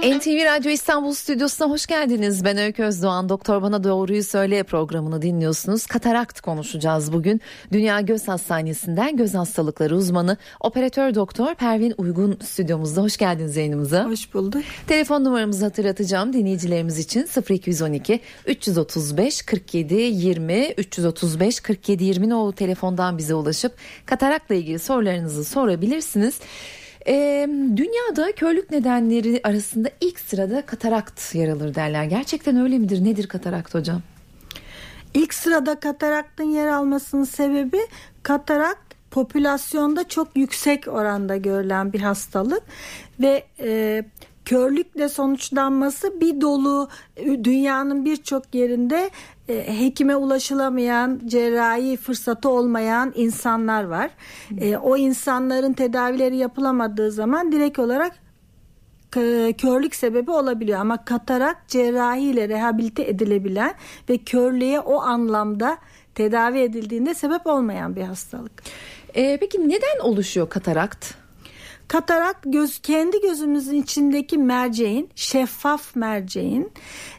NTV Radyo İstanbul Stüdyosu'na hoş geldiniz. Ben Öykü Özdoğan. Doktor Bana Doğruyu Söyle programını dinliyorsunuz. Katarakt konuşacağız bugün. Dünya Göz Hastanesi'nden göz hastalıkları uzmanı operatör doktor Pervin Uygun stüdyomuzda. Hoş geldiniz yayınımıza. Hoş bulduk. Telefon numaramızı hatırlatacağım dinleyicilerimiz için 0212 335 47 20 335 47 20 o telefondan bize ulaşıp katarakla ilgili sorularınızı sorabilirsiniz. Ee, dünyada körlük nedenleri arasında ilk sırada katarakt yer alır derler. Gerçekten öyle midir? Nedir katarakt hocam? İlk sırada kataraktın yer almasının sebebi katarakt popülasyonda çok yüksek oranda görülen bir hastalık ve e, körlükle sonuçlanması bir dolu dünyanın birçok yerinde e, hekime ulaşılamayan, cerrahi fırsatı olmayan insanlar var. E, o insanların tedavileri yapılamadığı zaman direkt olarak körlük sebebi olabiliyor ama katarak cerrahiyle rehabilite edilebilen ve körlüğe o anlamda tedavi edildiğinde sebep olmayan bir hastalık. Ee, peki neden oluşuyor katarakt? Katarak göz kendi gözümüzün içindeki merceğin şeffaf merceğin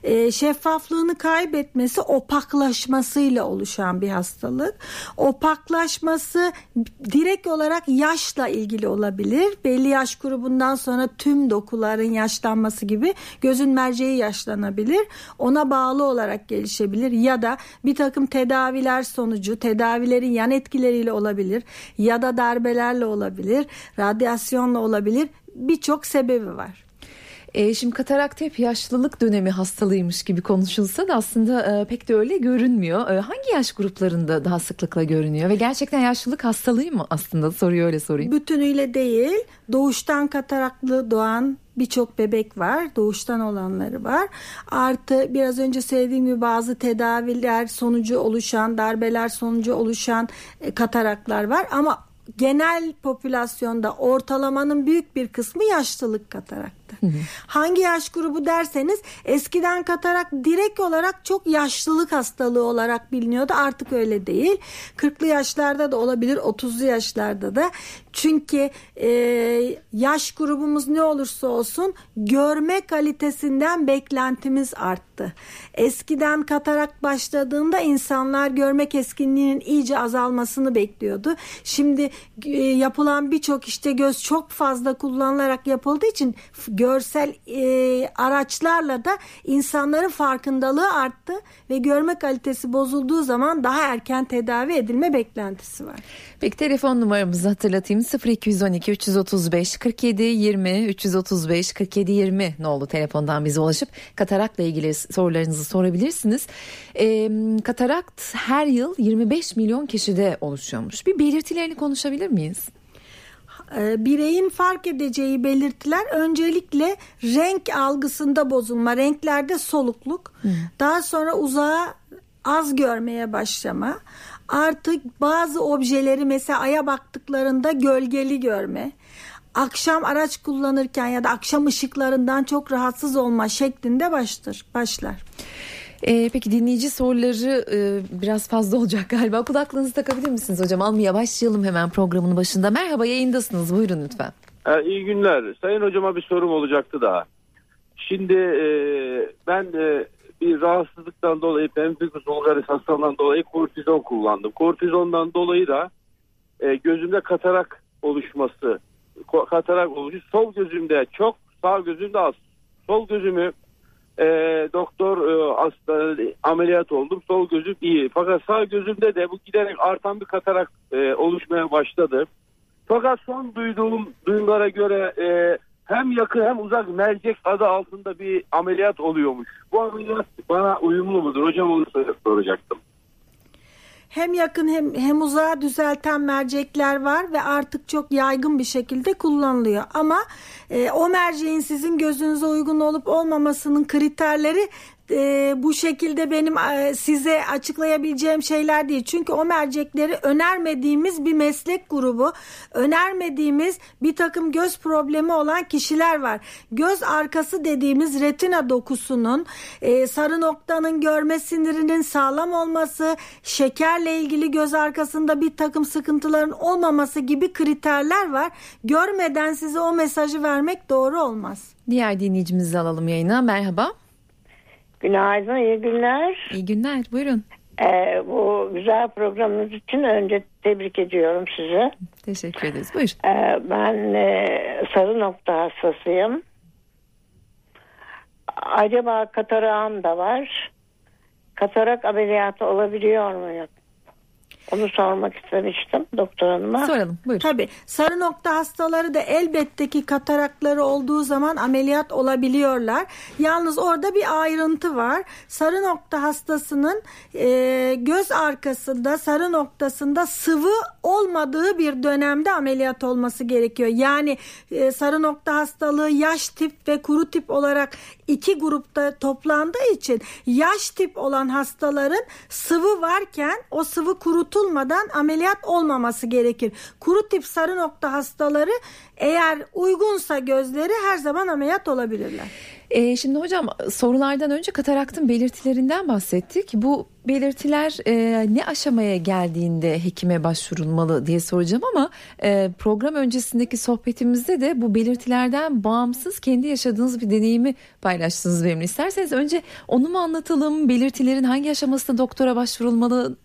e, şeffaflığını kaybetmesi opaklaşmasıyla oluşan bir hastalık. Opaklaşması direkt olarak yaşla ilgili olabilir. Belli yaş grubundan sonra tüm dokuların yaşlanması gibi gözün merceği yaşlanabilir. Ona bağlı olarak gelişebilir ya da bir takım tedaviler sonucu tedavilerin yan etkileriyle olabilir ya da darbelerle olabilir. Radyasyon enfeksiyonla olabilir. Birçok sebebi var. E, şimdi katarakt hep yaşlılık dönemi hastalığıymış gibi konuşulsa da aslında e, pek de öyle görünmüyor. E, hangi yaş gruplarında daha sıklıkla görünüyor ve gerçekten yaşlılık hastalığı mı aslında soruyor öyle sorayım. Bütünüyle değil doğuştan kataraklı doğan birçok bebek var. Doğuştan olanları var. Artı biraz önce söylediğim gibi bazı tedaviler sonucu oluşan, darbeler sonucu oluşan e, kataraklar var. Ama genel popülasyonda ortalamanın büyük bir kısmı yaşlılık kataraktı. Hı hı. Hangi yaş grubu derseniz eskiden katarak direkt olarak çok yaşlılık hastalığı olarak biliniyordu. Artık öyle değil. 40'lı yaşlarda da olabilir, 30'lu yaşlarda da. Çünkü e, yaş grubumuz ne olursa olsun görme kalitesinden beklentimiz arttı. Eskiden katarak başladığında insanlar görme keskinliğinin iyice azalmasını bekliyordu. Şimdi e, yapılan birçok işte göz çok fazla kullanılarak yapıldığı için görsel e, araçlarla da insanların farkındalığı arttı ve görme kalitesi bozulduğu zaman daha erken tedavi edilme beklentisi var. Peki telefon numaramızı hatırlatayım 0212 335 47 20 335 47 20 ne oldu telefondan bize ulaşıp katarakla ilgili sorularınızı sorabilirsiniz. E, katarakt her yıl 25 milyon kişide oluşuyormuş. Bir belirtilerini konuşabilir miyiz? Ee, bireyin fark edeceği belirtiler öncelikle renk algısında bozulma, renklerde solukluk, hmm. daha sonra uzağa az görmeye başlama, artık bazı objeleri mesela aya baktıklarında gölgeli görme, akşam araç kullanırken ya da akşam ışıklarından çok rahatsız olma şeklinde başlar. başlar. Ee, peki dinleyici soruları e, biraz fazla olacak galiba. Kulaklığınızı takabilir misiniz hocam? Almaya başlayalım hemen programın başında. Merhaba yayındasınız buyurun lütfen. Ee, iyi günler. Sayın hocama bir sorum olacaktı daha. Şimdi e, ben e, bir rahatsızlıktan dolayı pemphigus vulgaris hastalığından dolayı kortizon kullandım. Kortizondan dolayı da e, gözümde katarak oluşması, katarak oluşu sol gözümde çok, sağ gözümde az. Sol gözümü e, doktor e, hasta ameliyat oldum. Sol gözüm iyi. Fakat sağ gözümde de bu giderek artan bir katarak e, oluşmaya başladı. Fakat son duyduğum duyumlara göre e, hem yakın hem uzak mercek adı altında bir ameliyat oluyormuş. Bu ameliyat bana uyumlu mudur? Hocam onu soracaktım hem yakın hem, hem uzağa düzelten mercekler var ve artık çok yaygın bir şekilde kullanılıyor. Ama e, o merceğin sizin gözünüze uygun olup olmamasının kriterleri e, bu şekilde benim e, size açıklayabileceğim şeyler değil. Çünkü o mercekleri önermediğimiz bir meslek grubu, önermediğimiz bir takım göz problemi olan kişiler var. Göz arkası dediğimiz retina dokusunun, e, sarı noktanın görme sinirinin sağlam olması, şekerle ilgili göz arkasında bir takım sıkıntıların olmaması gibi kriterler var. Görmeden size o mesajı vermek doğru olmaz. Diğer dinleyicimizi alalım yayına. Merhaba. Günaydın, iyi günler. İyi günler, buyurun. Ee, bu güzel programınız için önce tebrik ediyorum sizi. Teşekkür ederiz, buyur. Ee, ben e, sarı nokta hastasıyım. Acaba katarağım da var. Katarak ameliyatı olabiliyor mu? Onu sormak istemiştim doktor hanıma. Soralım, buyur. Tabii sarı nokta hastaları da elbette ki katarakları olduğu zaman ameliyat olabiliyorlar. Yalnız orada bir ayrıntı var. Sarı nokta hastasının e, göz arkasında sarı noktasında sıvı olmadığı bir dönemde ameliyat olması gerekiyor. Yani e, sarı nokta hastalığı yaş tip ve kuru tip olarak iki grupta toplandığı için yaş tip olan hastaların sıvı varken o sıvı kurutulmadan ameliyat olmaması gerekir. Kuru tip sarı nokta hastaları eğer uygunsa gözleri her zaman ameliyat olabilirler. Ee, şimdi hocam sorulardan önce kataraktın belirtilerinden bahsettik. Bu belirtiler e, ne aşamaya geldiğinde hekime başvurulmalı diye soracağım ama e, program öncesindeki sohbetimizde de bu belirtilerden bağımsız kendi yaşadığınız bir deneyimi paylaştınız benimle. İsterseniz önce onu mu anlatalım? Belirtilerin hangi aşamasında doktora başvurulmalı?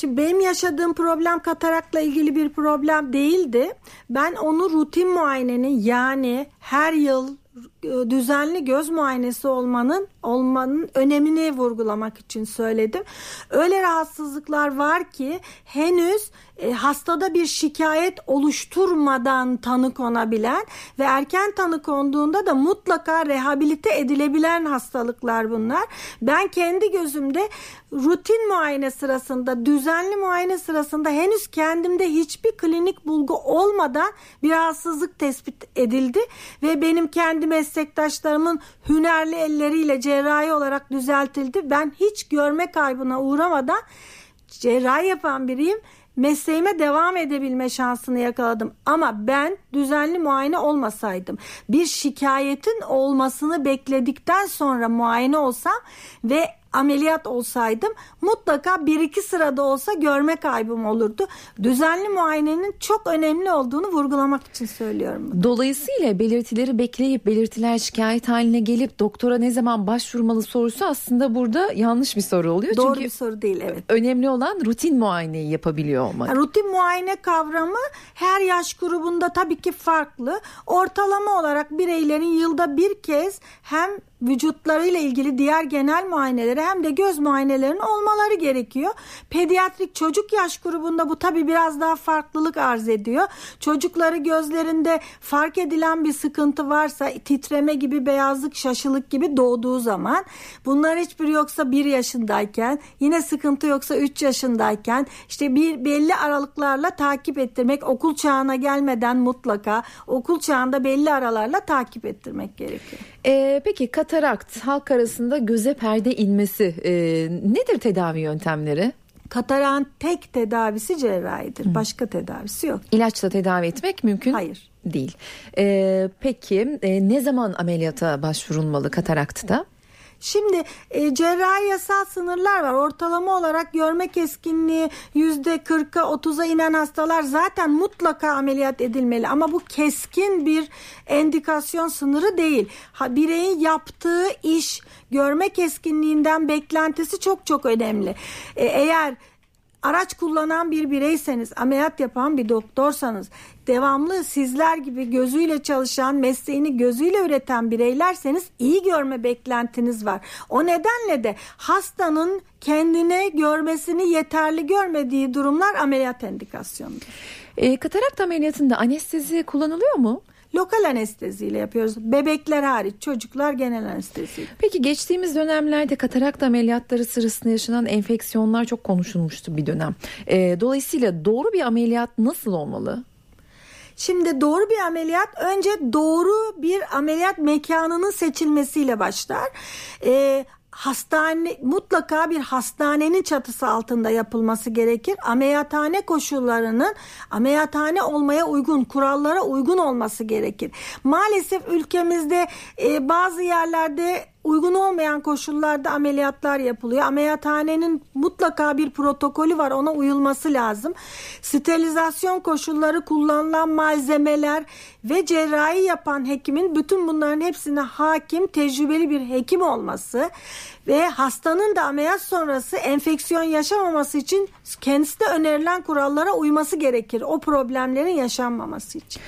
Şimdi benim yaşadığım problem katarakla ilgili bir problem değildi. Ben onu rutin muayenenin yani her yıl düzenli göz muayenesi olmanın olmanın önemini vurgulamak için söyledim. Öyle rahatsızlıklar var ki henüz e, hastada bir şikayet oluşturmadan tanı konabilen ve erken tanı konduğunda da mutlaka rehabilite edilebilen hastalıklar bunlar. Ben kendi gözümde rutin muayene sırasında, düzenli muayene sırasında henüz kendimde hiçbir klinik bulgu olmadan bir rahatsızlık tespit edildi ve benim kendi meslektaşlarımın hünerli elleriyle cerrahi olarak düzeltildi. Ben hiç görme kaybına uğramadan cerrahi yapan biriyim mesleğime devam edebilme şansını yakaladım. Ama ben düzenli muayene olmasaydım, bir şikayetin olmasını bekledikten sonra muayene olsam ve ameliyat olsaydım mutlaka bir iki sırada olsa görme kaybım olurdu. Düzenli muayenenin çok önemli olduğunu vurgulamak için söylüyorum. Bunu. Dolayısıyla belirtileri bekleyip belirtiler şikayet haline gelip doktora ne zaman başvurmalı sorusu aslında burada yanlış bir soru oluyor. Doğru Çünkü bir soru değil evet. Önemli olan rutin muayeneyi yapabiliyor olmak. Rutin muayene kavramı her yaş grubunda tabii ki farklı. Ortalama olarak bireylerin yılda bir kez hem vücutlarıyla ilgili diğer genel muayeneleri hem de göz muayenelerinin olmaları gerekiyor. Pediatrik çocuk yaş grubunda bu tabi biraz daha farklılık arz ediyor. Çocukları gözlerinde fark edilen bir sıkıntı varsa titreme gibi beyazlık şaşılık gibi doğduğu zaman bunlar hiçbir yoksa bir yaşındayken yine sıkıntı yoksa üç yaşındayken işte bir belli aralıklarla takip ettirmek okul çağına gelmeden mutlaka okul çağında belli aralarla takip ettirmek gerekiyor. Ee, peki katarakt halk arasında göze perde inmesi e, nedir tedavi yöntemleri? Katarağın tek tedavisi cerrahidir. Hı. Başka tedavisi yok. İlaçla tedavi etmek mümkün Hayır. değil. Ee, peki e, ne zaman ameliyata başvurulmalı kataraktta? Şimdi e, cerrahi yasal sınırlar var. Ortalama olarak görme keskinliği yüzde 40'a 30'a inen hastalar zaten mutlaka ameliyat edilmeli. Ama bu keskin bir endikasyon sınırı değil. Ha, bireyin yaptığı iş görme keskinliğinden beklentisi çok çok önemli. E, eğer araç kullanan bir bireyseniz, ameliyat yapan bir doktorsanız, devamlı sizler gibi gözüyle çalışan, mesleğini gözüyle üreten bireylerseniz iyi görme beklentiniz var. O nedenle de hastanın kendine görmesini yeterli görmediği durumlar ameliyat endikasyonudur. E, katarakt ameliyatında anestezi kullanılıyor mu? Lokal anesteziyle yapıyoruz. Bebekler hariç çocuklar genel anesteziyle. Peki geçtiğimiz dönemlerde katarakt ameliyatları sırasında yaşanan enfeksiyonlar çok konuşulmuştu bir dönem. E, dolayısıyla doğru bir ameliyat nasıl olmalı? Şimdi doğru bir ameliyat önce doğru bir ameliyat mekanının seçilmesiyle başlar. Ee, hastane mutlaka bir hastanenin çatısı altında yapılması gerekir. Ameliyathane koşullarının ameliyathane olmaya uygun, kurallara uygun olması gerekir. Maalesef ülkemizde e, bazı yerlerde uygun olmayan koşullarda ameliyatlar yapılıyor. Ameliyathanenin mutlaka bir protokolü var ona uyulması lazım. Sterilizasyon koşulları kullanılan malzemeler ve cerrahi yapan hekimin bütün bunların hepsine hakim tecrübeli bir hekim olması ve hastanın da ameliyat sonrası enfeksiyon yaşamaması için kendisi de önerilen kurallara uyması gerekir. O problemlerin yaşanmaması için.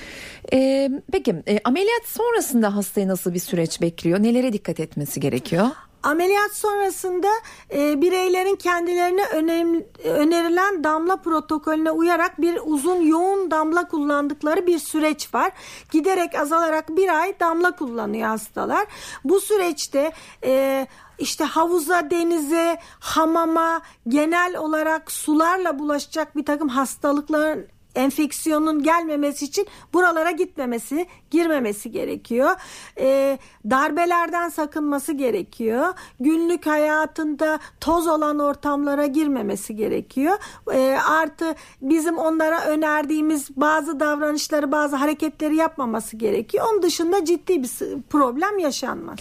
Ee, peki e, ameliyat sonrasında hastayı nasıl bir süreç bekliyor? Nelere dikkat etmesi gerekiyor? Ameliyat sonrasında e, bireylerin kendilerine önemli, önerilen damla protokolüne uyarak bir uzun yoğun damla kullandıkları bir süreç var. Giderek azalarak bir ay damla kullanıyor hastalar. Bu süreçte e, işte havuza, denize, hamama, genel olarak sularla bulaşacak bir takım hastalıkların enfeksiyonun gelmemesi için buralara gitmemesi, girmemesi gerekiyor. E, darbelerden sakınması gerekiyor. Günlük hayatında toz olan ortamlara girmemesi gerekiyor. E, artı bizim onlara önerdiğimiz bazı davranışları, bazı hareketleri yapmaması gerekiyor. Onun dışında ciddi bir problem yaşanmaz.